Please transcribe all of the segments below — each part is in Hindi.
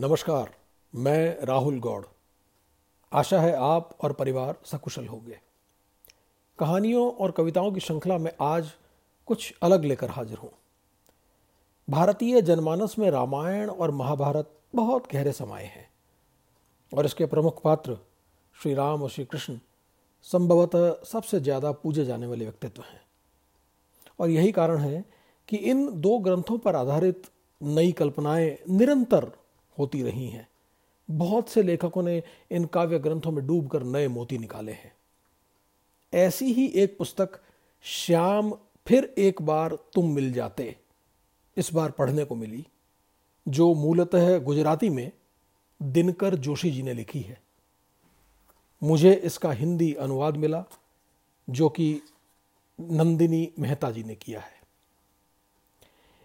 नमस्कार, मैं राहुल गौड़। आशा है आप और परिवार सकुशल होंगे। कहानियों और कविताओं की श्रृंखला में आज कुछ अलग लेकर हाजिर हूँ। भारतीय जनमानस में रामायण और महाभारत बहुत गहरे समाये हैं। और इसके प्रमुख पात्र श्री राम और श्री कृष्ण संभवतः सबसे ज़्यादा पूजे जाने वाले व्यक्तित्व हैं। और यही कारण है कि इन दो ग्रंथों पर आधारित नई कल्पनाएँ निरंतर होती रही हैं। बहुत से लेखकों ने इन काव्य ग्रंथों में डूबकर नए मोती निकाले हैं। ऐसी ही एक पुस्तक, श्याम फिर एक बार तुम मिल जाते, इस बार पढ़ने को मिली, जो मूलतः गुजराती में दिनकर जोशी जी ने लिखी है। मुझे इसका हिंदी अनुवाद मिला, जो कि नंदिनी मेहता जी ने किया है।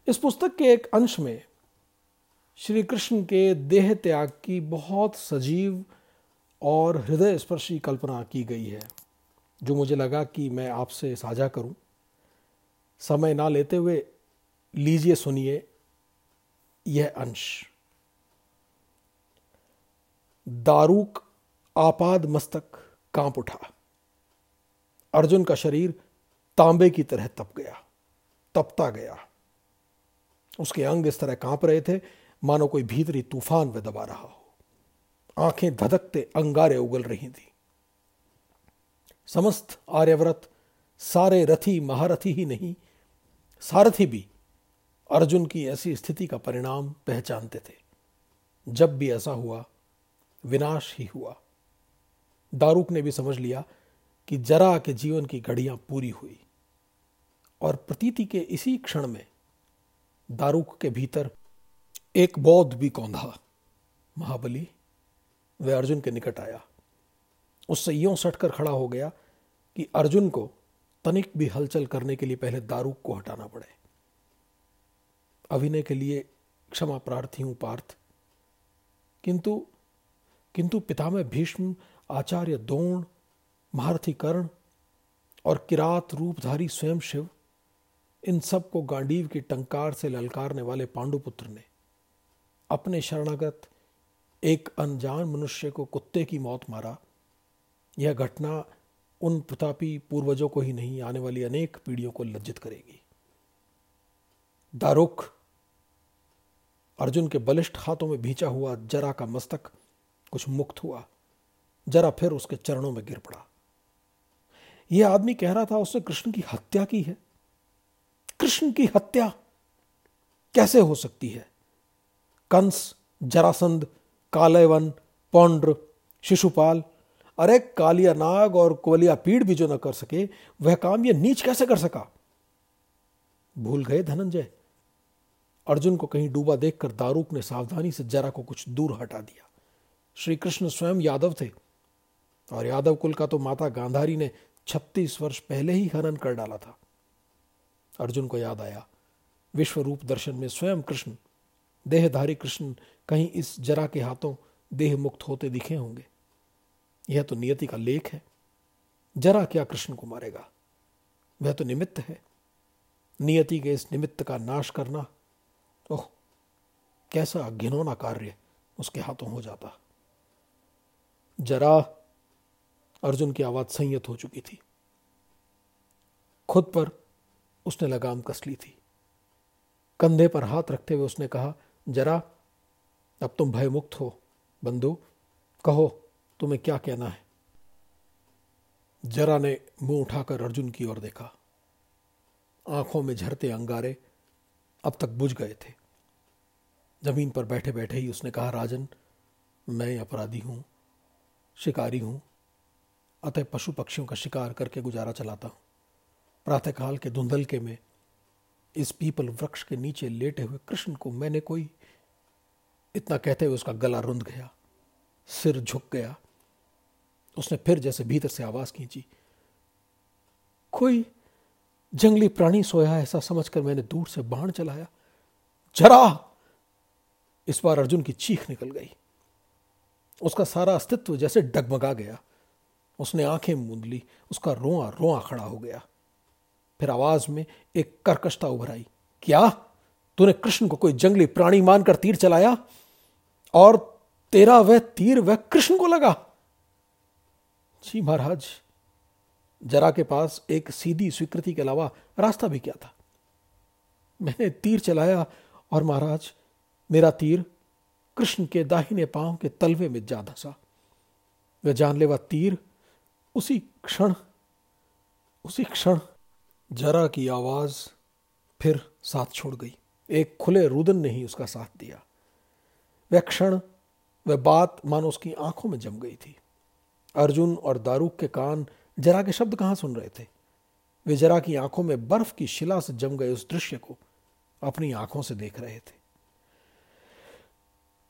इस पुस्तक के एक अंश में श्री कृष्ण के देह त्याग की बहुत सजीव और हृदय स्पर्शी कल्पना की गई है, जो मुझे लगा कि मैं आपसे साझा करूँ। समय ना लेते हुए लीजिए, सुनिए यह अंश। दारूक आपाद मस्तक काँप उठा। अर्जुन का शरीर तांबे की तरह तप गया, तपता गया। उसके अंग इस तरह काँप रहे थे मानो कोई भीतरी तूफ़ान में दबा रहा हो। आँखें धधकते अंगारे उगल रही थी। समस्त आर्यव्रत सारे रथी महारथी ही नहीं, सारथी भी अर्जुन की ऐसी स्थिति का परिणाम पहचानते थे। जब भी ऐसा हुआ, विनाश ही हुआ। दारूक ने भी समझ लिया कि जरा के जीवन की घड़ियाँ पूरी हुई। और प्रतीति के इसी क्षण में दारूक के भीतर एक बौद्ध भी कौंधा महाबली। वह अर्जुन के निकट आया। उससे यूँ सटकर खड़ा हो गया कि अर्जुन को तनिक भी हलचल करने के लिए पहले दारूक को हटाना पड़े। अभिनय के लिए क्षमा प्रार्थी हूँ, पार्थ। किंतु किंतु पिता में भीष्म, आचार्य द्रोण महारथी कर्ण और किरात रूपधारी स्वयं शिव, इन सबको गांडीव की टंकार से ललकारने वाले पांडुपुत्र ने अपने शरणागत एक अनजान मनुष्य को कुत्ते की मौत मारा। यह घटना उन प्रतापी पूर्वजों को ही नहीं, आने वाली अनेक पीढ़ियों को लज्जित करेगी। दारुख अर्जुन के बलिष्ठ हाथों में भींचा हुआ जरा का मस्तक कुछ मुक्त हुआ। जरा फिर उसके चरणों में गिर पड़ा। यह आदमी कह रहा था उसने कृष्ण की हत्या की है। कृष्ण की हत्या कैसे हो सकती है? कंस, जरासंध, कालयवन, पौंड्र, शिशुपाल, अरे कालिया नाग और कोलिया पीड़ भी जो न कर सके, वह काम यह नीच कैसे कर सका? भूल गए धनंजय। अर्जुन को कहीं डूबा देखकर दारूक ने सावधानी से जरा को कुछ दूर हटा दिया। श्री कृष्ण स्वयं यादव थे। और यादव कुल का तो माता गांधारी ने छत्तीस वर्ष पहले ही हनन कर डाला था। अर्जुन को याद आया। विश्व रूप दर्शन में स्वयं कृष्ण देहधारी कृष्ण कहीं इस जरा के हाथों देह मुक्त होते दिखे होंगे। यह तो नियति का लेख है। जरा क्या कृष्ण को मारेगा? वह तो निमित्त है। नियति के इस निमित्त का नाश करना, ओह, कैसा घिनौना कार्य उसके हाथों हो जाता। जरा अर्जुन की आवाज़ संयत हो चुकी थी। खुद पर उसने लगाम कस ली थी। कंधे पर हाथ रखते हुए उसने कहा जरा, अब तुम भयमुक्त हो, बंधु। कहो, तुम्हें क्या कहना है? जरा ने मुँह उठाकर अर्जुन की ओर देखा। आँखों में झरते अंगारे अब तक बुझ गए थे। ज़मीन पर बैठे बैठे ही उसने कहा, राजन, मैं अपराधी हूँ, शिकारी हूँ, अतः पशु पक्षियों का शिकार करके गुजारा चलाता हूँ। प्रातःकाल के धुंधलके में इस पीपल वृक्ष के नीचे लेटे हुए कृष्ण को मैंने कोई इतना कहते हुए उसका गला रुंध गया, सिर झुक गया। उसने फिर जैसे भीतर से आवाज़ खींची कोई जंगली प्राणी सोया ऐसा समझकर मैंने दूर से बाण चलाया। जरा! इस बार अर्जुन की चीख निकल गई। उसका सारा अस्तित्व जैसे डगमगा गया। उसने आँखें मूंद ली, उसका रोआ रोआ खड़ा हो गया। फिर आवाज़ में एक कर्कशता उभर आई। क्या? तूने कृष्ण को कोई जंगली प्राणी मानकर तीर चलाया? और तेरा वह तीर वह कृष्ण को लगा? जी महाराज, जरा के पास एक सीधी स्वीकृति के अलावा रास्ता भी क्या था? मैंने तीर चलाया और महाराज, मेरा तीर कृष्ण के दाहिने पाँव के तलवे में जा धसा वह जानलेवा तीर उसी क्षण उसी क्षण जरा की आवाज़ फिर साथ छोड़ गई। एक खुले रुदन ने ही उसका साथ दिया। वह क्षण, वह बात मानो उसकी आँखों में जम गई थी। अर्जुन और दारूक के कान जरा के शब्द कहाँ सुन रहे थे? वे जरा की आँखों में बर्फ़ की शिला से जम गए उस दृश्य को अपनी आँखों से देख रहे थे।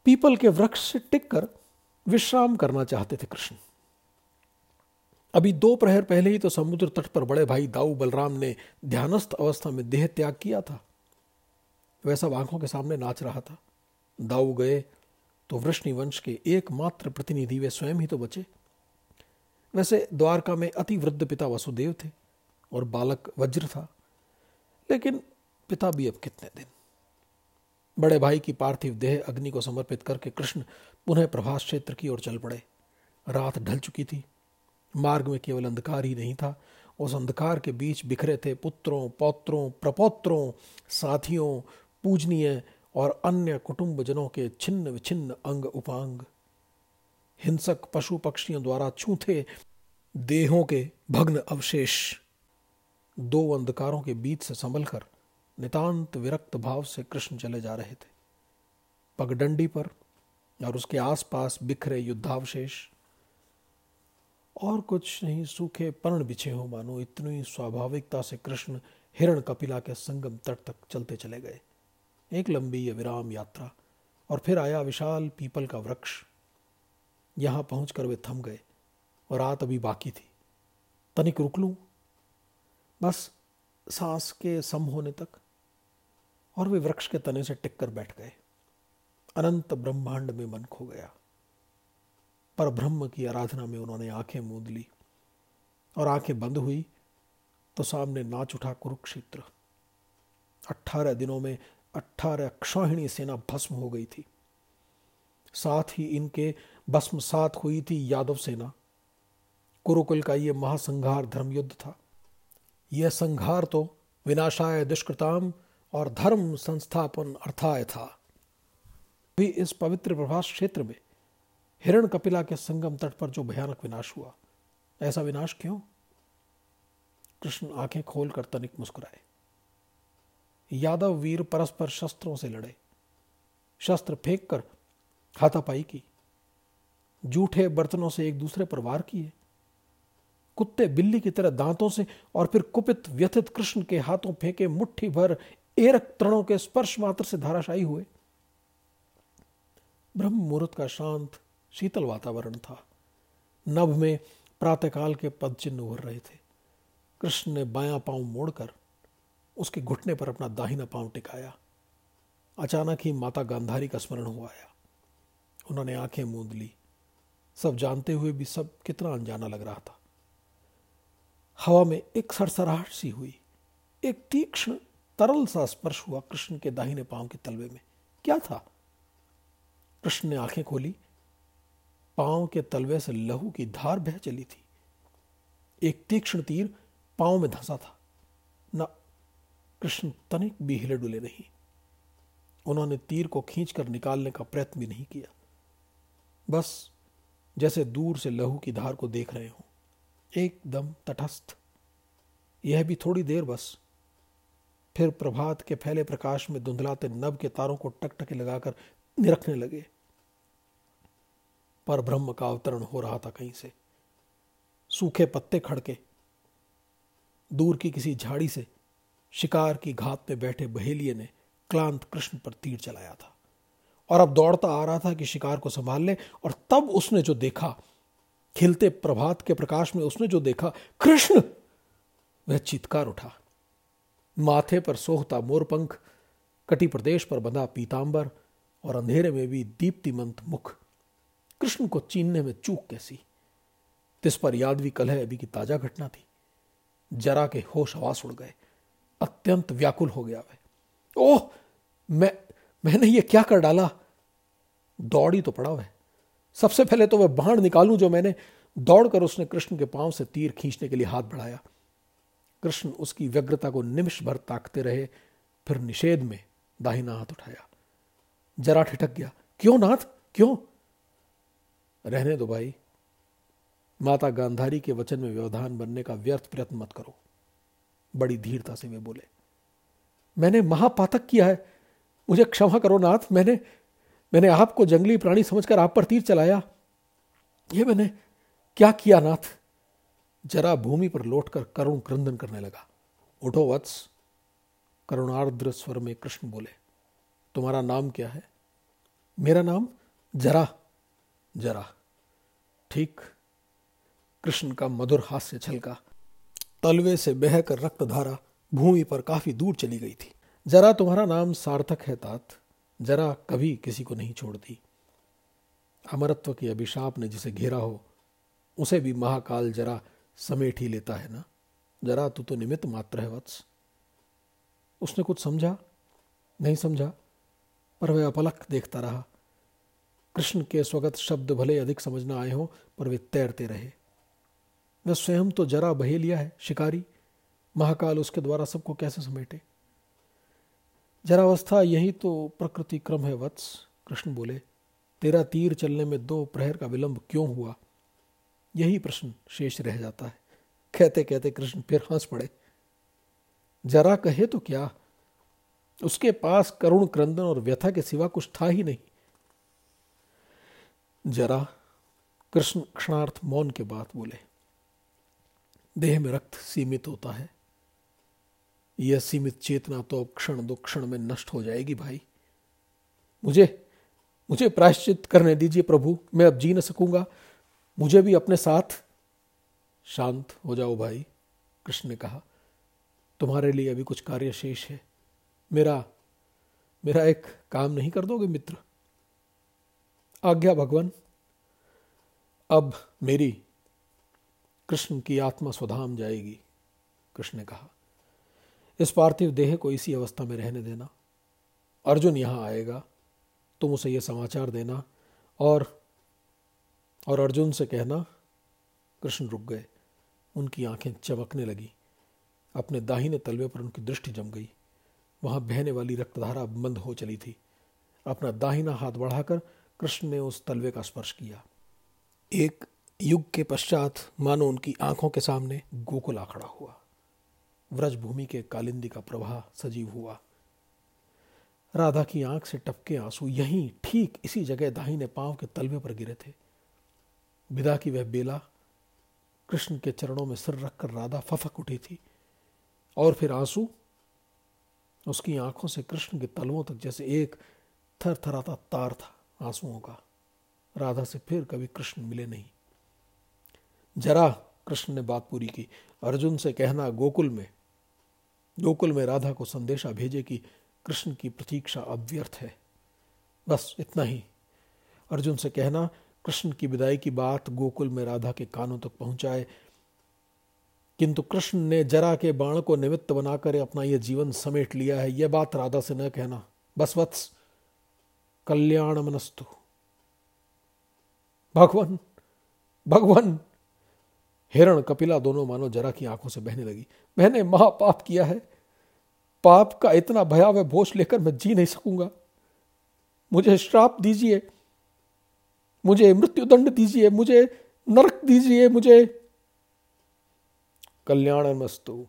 पीपल के वृक्ष से टिककर विश्राम करना चाहते थे कृष्ण। अभी दो प्रहर पहले ही तो समुद्र तट पर बड़े भाई दाऊ बलराम ने ध्यानस्थ अवस्था में देह त्याग किया था। वैसा आँखों के सामने नाच रहा था। दाऊ गए तो वृष्णि वंश के एकमात्र प्रतिनिधि वे स्वयं ही तो बचे। वैसे द्वारका में अति वृद्ध पिता वसुदेव थे और बालक वज्र था, लेकिन पिता भी अब कितने दिन। बड़े भाई की पार्थिव देह अग्नि को समर्पित करके कृष्ण पुनः प्रभास क्षेत्र की ओर चल पड़े। रात ढल चुकी थी। मार्ग में केवल अंधकार ही नहीं था। उस अंधकार के बीच बिखरे थे पुत्रों, पौत्रों, प्रपौत्रों, साथियों, पूजनीय और अन्य कुटुंबजनों के छिन्न विछिन्न अंग उपांग। हिंसक पशु पक्षियों द्वारा छूथे देहों के भग्न अवशेष। दो अंधकारों के बीच से संभल कर नितांत विरक्त भाव से कृष्ण चले जा रहे थे। पगडंडी पर और उसके आसपास बिखरे युद्धावशेष। और कुछ नहीं, सूखे पर्ण बिछे हो मानो। इतनी स्वाभाविकता से कृष्ण हिरण कपिला के संगम तट तक चलते चले गए। एक लंबी विराम यात्रा, और फिर आया विशाल पीपल का वृक्ष। यहाँ पहुंचकर वे थम गए, और रात अभी बाकी थी। तनिक रुक लूँ? बस सांस के सम होने तक। और वे वृक्ष के तने से टिककर बैठ गए। अनंत ब्रह्मांड में मन खो गया। पर ब्रह्म की आराधना में उन्होंने आँखें मूंद ली और आँखें बंद हुई तो सामने नाच उठा कुरुक्षेत्र। अट्ठारह दिनों में अट्ठारह क्षौहिणी सेना भस्म हो गई थी। साथ ही इनके भस्म साथ हुई थी यादव सेना। कुरुकुल का यह महासंघार धर्मयुद्ध था। यह संघार तो विनाशाय दुष्कृताम और धर्म संस्थापन अर्थाय था। भी इस पवित्र प्रभास क्षेत्र में हिरण कपिला के संगम तट पर जो भयानक विनाश हुआ, ऐसा विनाश क्यों? कृष्ण आँखें खोलकर तनिक मुस्कुराए। यादव वीर परस्पर शस्त्रों से लड़े। शस्त्र फेंक कर हाथापाई की। जूठे बर्तनों से एक दूसरे पर वार किए। कुत्ते बिल्ली की तरह दांतों से और फिर कुपित, व्यथित कृष्ण के हाथों फेंके मुट्ठी भर एरक तृणों के स्पर्श मात्र से धाराशायी हुए। ब्रह्म मुहूर्त का शांत शीतल वातावरण था। नभ में प्रातःकाल के पद चिन्ह उभर रहे थे। कृष्ण ने बायां पाँव मोड़कर उसके घुटने पर अपना दाहिना पाँव टिकाया। अचानक ही माता गांधारी का स्मरण हुआ आया। उन्होंने आँखें मूंद ली। सब जानते हुए भी सब कितना अनजाना लग रहा था। हवा में एक सरसराहट सी हुई। एक तीक्ष्ण, तरल सा स्पर्श हुआ कृष्ण के दाहिने पाँव के तलवे में। क्या था? कृष्ण ने आँखें खोली। पाँव के तलवे से लहू की धार बह चली थी। एक तीक्ष्ण तीर पाँव में धंसा था। न कृष्ण तनिक भी हिले डुले नहीं। उन्होंने तीर को खींचकर निकालने का प्रयत्न भी नहीं किया। बस जैसे दूर से लहू की धार को देख रहे हो, एकदम तटस्थ। यह भी थोड़ी देर बस। फिर प्रभात के फैले प्रकाश में धुंधलाते नब के तारों को टकटके लगाकर निरखने लगे। पर ब्रह्म का अवतरण हो रहा था कहीं से। सूखे पत्ते खड़के, दूर की किसी झाड़ी से शिकार की घात में बैठे बहेलिए ने क्लांत कृष्ण पर तीर चलाया था। और अब दौड़ता आ रहा था कि शिकार को संभाल ले, और तब उसने जो देखा, खिलते प्रभात के प्रकाश में उसने जो देखा, कृष्ण! वह चित्कार उठा। माथे पर सोहता मोरपंख, कटी प्रदेश पर बंधा पीतांबर, और अंधेरे में भी दीप्तिमंत मुख। कृष्ण को चीनने में चूक कैसी? तिस पर यादवी कलह अभी की ताज़ा घटना थी। जरा के होश हवास उड़ गए। अत्यंत व्याकुल हो गया वह। ओह, मैं, मैंने ये क्या कर डाला? दौड़ी तो पड़ा वह। सबसे पहले तो वह बाण निकालूं जो मैंने दौड़कर उसने कृष्ण के पाँव से तीर खींचने के लिए हाथ बढ़ाया। कृष्ण उसकी व्यग्रता को निमिष भर ताकते रहे, फिर निषेध में दाहिना हाथ उठाया। जरा ठिठक गया। क्यों नाथ? क्यों? रहने दो भाई। माता गांधारी के वचन में व्यवधान बनने का व्यर्थ प्रयत्न मत करो। बड़ी धीरता से वे बोले, मैंने महापातक किया है। मुझे क्षमा करो नाथ, मैंने मैंने आपको जंगली प्राणी समझकर आप पर तीर चलाया। ये मैंने क्या किया नाथ? जरा भूमि पर लौटकर करुण क्रंदन करने लगा। उठो वत्स। करुणार्द्र स्वर में कृष्ण बोले, तुम्हारा नाम क्या है? मेरा नाम जरा जरा। ठीक, कृष्ण का मधुर हास्य छलका। तलवे से बहकर रक्तधारा भूमि पर काफ़ी दूर चली गई थी। जरा तुम्हारा नाम सार्थक है तात, जरा कभी किसी को नहीं छोड़ती। अमरत्व के अभिशाप ने जिसे घेरा हो, उसे भी महाकाल जरा समेट ही लेता है ना? जरा तू तो निमित्त मात्र है, वत्स। उसने कुछ समझा? नहीं समझा? पर वह अपलक देखता रहा। कृष्ण के स्वगत शब्द भले अधिक समझना आए हों, पर वे तैरते रहे। वह स्वयं तो जरा बहेलिया है, शिकारी। महाकाल उसके द्वारा सबको कैसे समेटे? जरावस्था यही तो प्रकृति क्रम है, वत्स, कृष्ण बोले। तेरा तीर चलने में दो प्रहर का विलंब क्यों हुआ? यही प्रश्न शेष रह जाता है। कहते कहते कृष्ण फिर हंस पड़े। जरा कहे तो क्या? उसके पास करुण क्रंदन और व्यथा के सिवा कुछ था ही नहीं। जरा कृष्ण क्षणार्थ मौन के बाद बोले, देह में रक्त सीमित होता है। यह सीमित चेतना तो अब क्षण दो क्षण में नष्ट हो जाएगी भाई। मुझे मुझे प्रायश्चित करने दीजिए प्रभु, मैं अब जी न सकूँगा। मुझे भी अपने साथ। शांत हो जाओ भाई, कृष्ण ने कहा। तुम्हारे लिए अभी कुछ कार्य शेष है। मेरा मेरा एक काम नहीं कर दोगे मित्र? आज्ञा भगवान, अब मेरी कृष्ण की आत्मा स्वधाम जाएगी, कृष्ण ने कहा। इस पार्थिव देह को इसी अवस्था में रहने देना। अर्जुन यहाँ आएगा, तुम उसे यह समाचार देना और और अर्जुन से कहना, कृष्ण रुक गए। उनकी आँखें चमकने लगी। अपने दाहिने तलवे पर उनकी दृष्टि जम गई। वहाँ बहने वाली रक्तधारा बंद हो चली थी। अपना दाहिना हाथ बढ़ाकर कृष्ण ने उस तलवे का स्पर्श किया। एक युग के पश्चात मानो उनकी आँखों के सामने गोकुल आखड़ा हुआ। व्रज भूमि के कालिंदी का प्रवाह सजीव हुआ। राधा की आँख से टपके आँसू यहीं ठीक इसी जगह दाहिने पाँव के तलवे पर गिरे थे। विदा की वह बेला कृष्ण के चरणों में सिर रखकर राधा फफक उठी थी और फिर आँसू उसकी आँखों से कृष्ण के तलवों तक जैसे एक थर थराता तार था। आंसुओं का। राधा से फिर कभी कृष्ण मिले नहीं। जरा कृष्ण ने बात पूरी की। अर्जुन से कहना गोकुल में गोकुल में राधा को संदेशा भेजे कि कृष्ण की प्रतीक्षा अब व्यर्थ है। बस इतना ही। अर्जुन से कहना, कृष्ण की विदाई की बात गोकुल में राधा के कानों तक पहुँचाए। किंतु कृष्ण ने जरा के बाण को निमित्त बनाकर अपना यह जीवन समेट लिया है। यह बात राधा से न कहना। बस वत्स कल्याण मनस्तु भगवान भगवान हिरण कपिला दोनों मानो जरा की आँखों से बहने लगी मैंने महापाप किया है पाप का इतना भयावह बोझ लेकर मैं जी नहीं सकूँगा मुझे श्राप दीजिए मुझे मृत्यु दंड दीजिए मुझे नरक दीजिए मुझे कल्याण मस्तु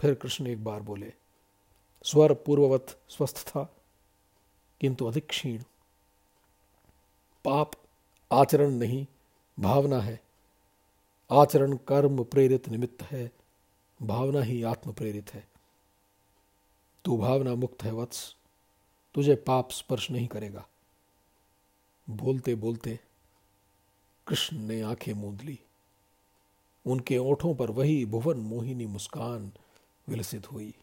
फिर कृष्ण एक बार बोले स्वर पूर्ववत स्वस्थ था किंतु अधिक क्षीण। पाप आचरण नहीं, भावना है। आचरण कर्म प्रेरित निमित्त है, भावना ही आत्म प्रेरित है। तू भावना मुक्त है वत्स, तुझे पाप स्पर्श नहीं करेगा। बोलते बोलते कृष्ण ने आँखें मूंद ली। उनके ओठों पर वही भुवन मोहिनी मुस्कान विलसित हुई।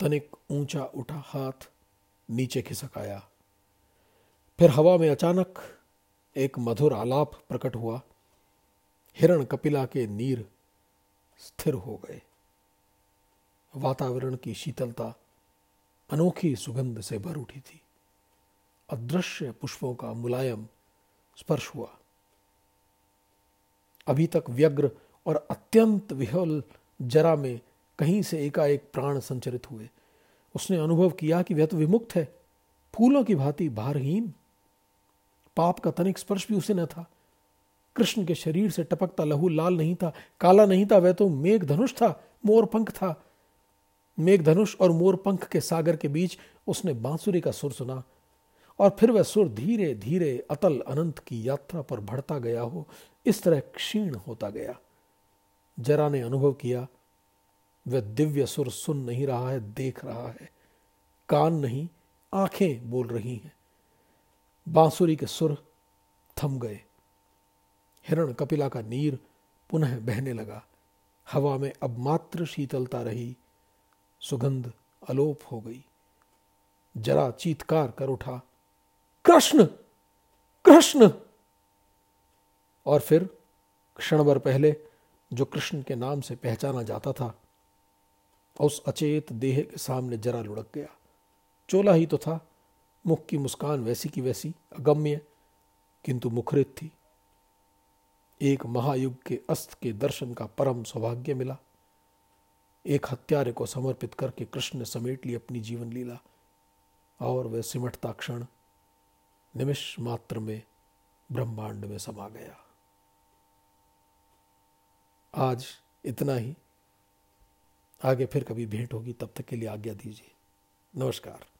तनिक ऊँचा उठा हाथ नीचे खिसकाया। फिर हवा में अचानक एक मधुर आलाप प्रकट हुआ। हिरण कपिला के नीर स्थिर हो गए। वातावरण की शीतलता अनोखी सुगंध से भर उठी थी। अदृश्य पुष्पों का मुलायम स्पर्श हुआ। अभी तक व्यग्र और अत्यंत विहल जरा में कहीं से एकाएक प्राण संचरित हुए। उसने अनुभव किया कि वह तो विमुक्त है। फूलों की भांति भारहीन। पाप का तनिक स्पर्श भी उसे न था। कृष्ण के शरीर से टपकता लहू लाल नहीं था, काला नहीं था, वह तो मेघ धनुष था मोर पंख था। मेघ धनुष और मोर पंख के सागर के बीच उसने बांसुरी का सुर सुना और फिर वह सुर धीरे धीरे, अतल अनंत की यात्रा पर बढ़ता गया हो, इस तरह क्षीण होता गया। जरा ने अनुभव किया वह दिव्य सुर सुन नहीं रहा है, देख रहा है। कान नहीं, आँखें बोल रही हैं। बांसुरी के सुर थम गए। हिरण कपिला का नीर पुनः बहने लगा। हवा में अब मात्र शीतलता रही। सुगंध अलोप हो गई। जरा चीतकार कर उठा। कृष्ण! कृष्ण! और फिर क्षण भर पहले जो कृष्ण के नाम से पहचाना जाता था उस अचेत देह के सामने जरा लुढ़क गया। चोला ही तो था, मुख की मुस्कान वैसी की वैसी, अगम्य, किंतु मुखरित थी। एक महायुग के अस्त के दर्शन का परम सौभाग्य मिला। एक हत्यारे को समर्पित करके कृष्ण ने समेट ली अपनी जीवन लीला, और वह सिमटता क्षण निमिष मात्र में ब्रह्मांड में समा गया। आज इतना ही आगे फिर कभी भेंट होगी तब तक के लिए आज्ञा दीजिए। नमस्कार।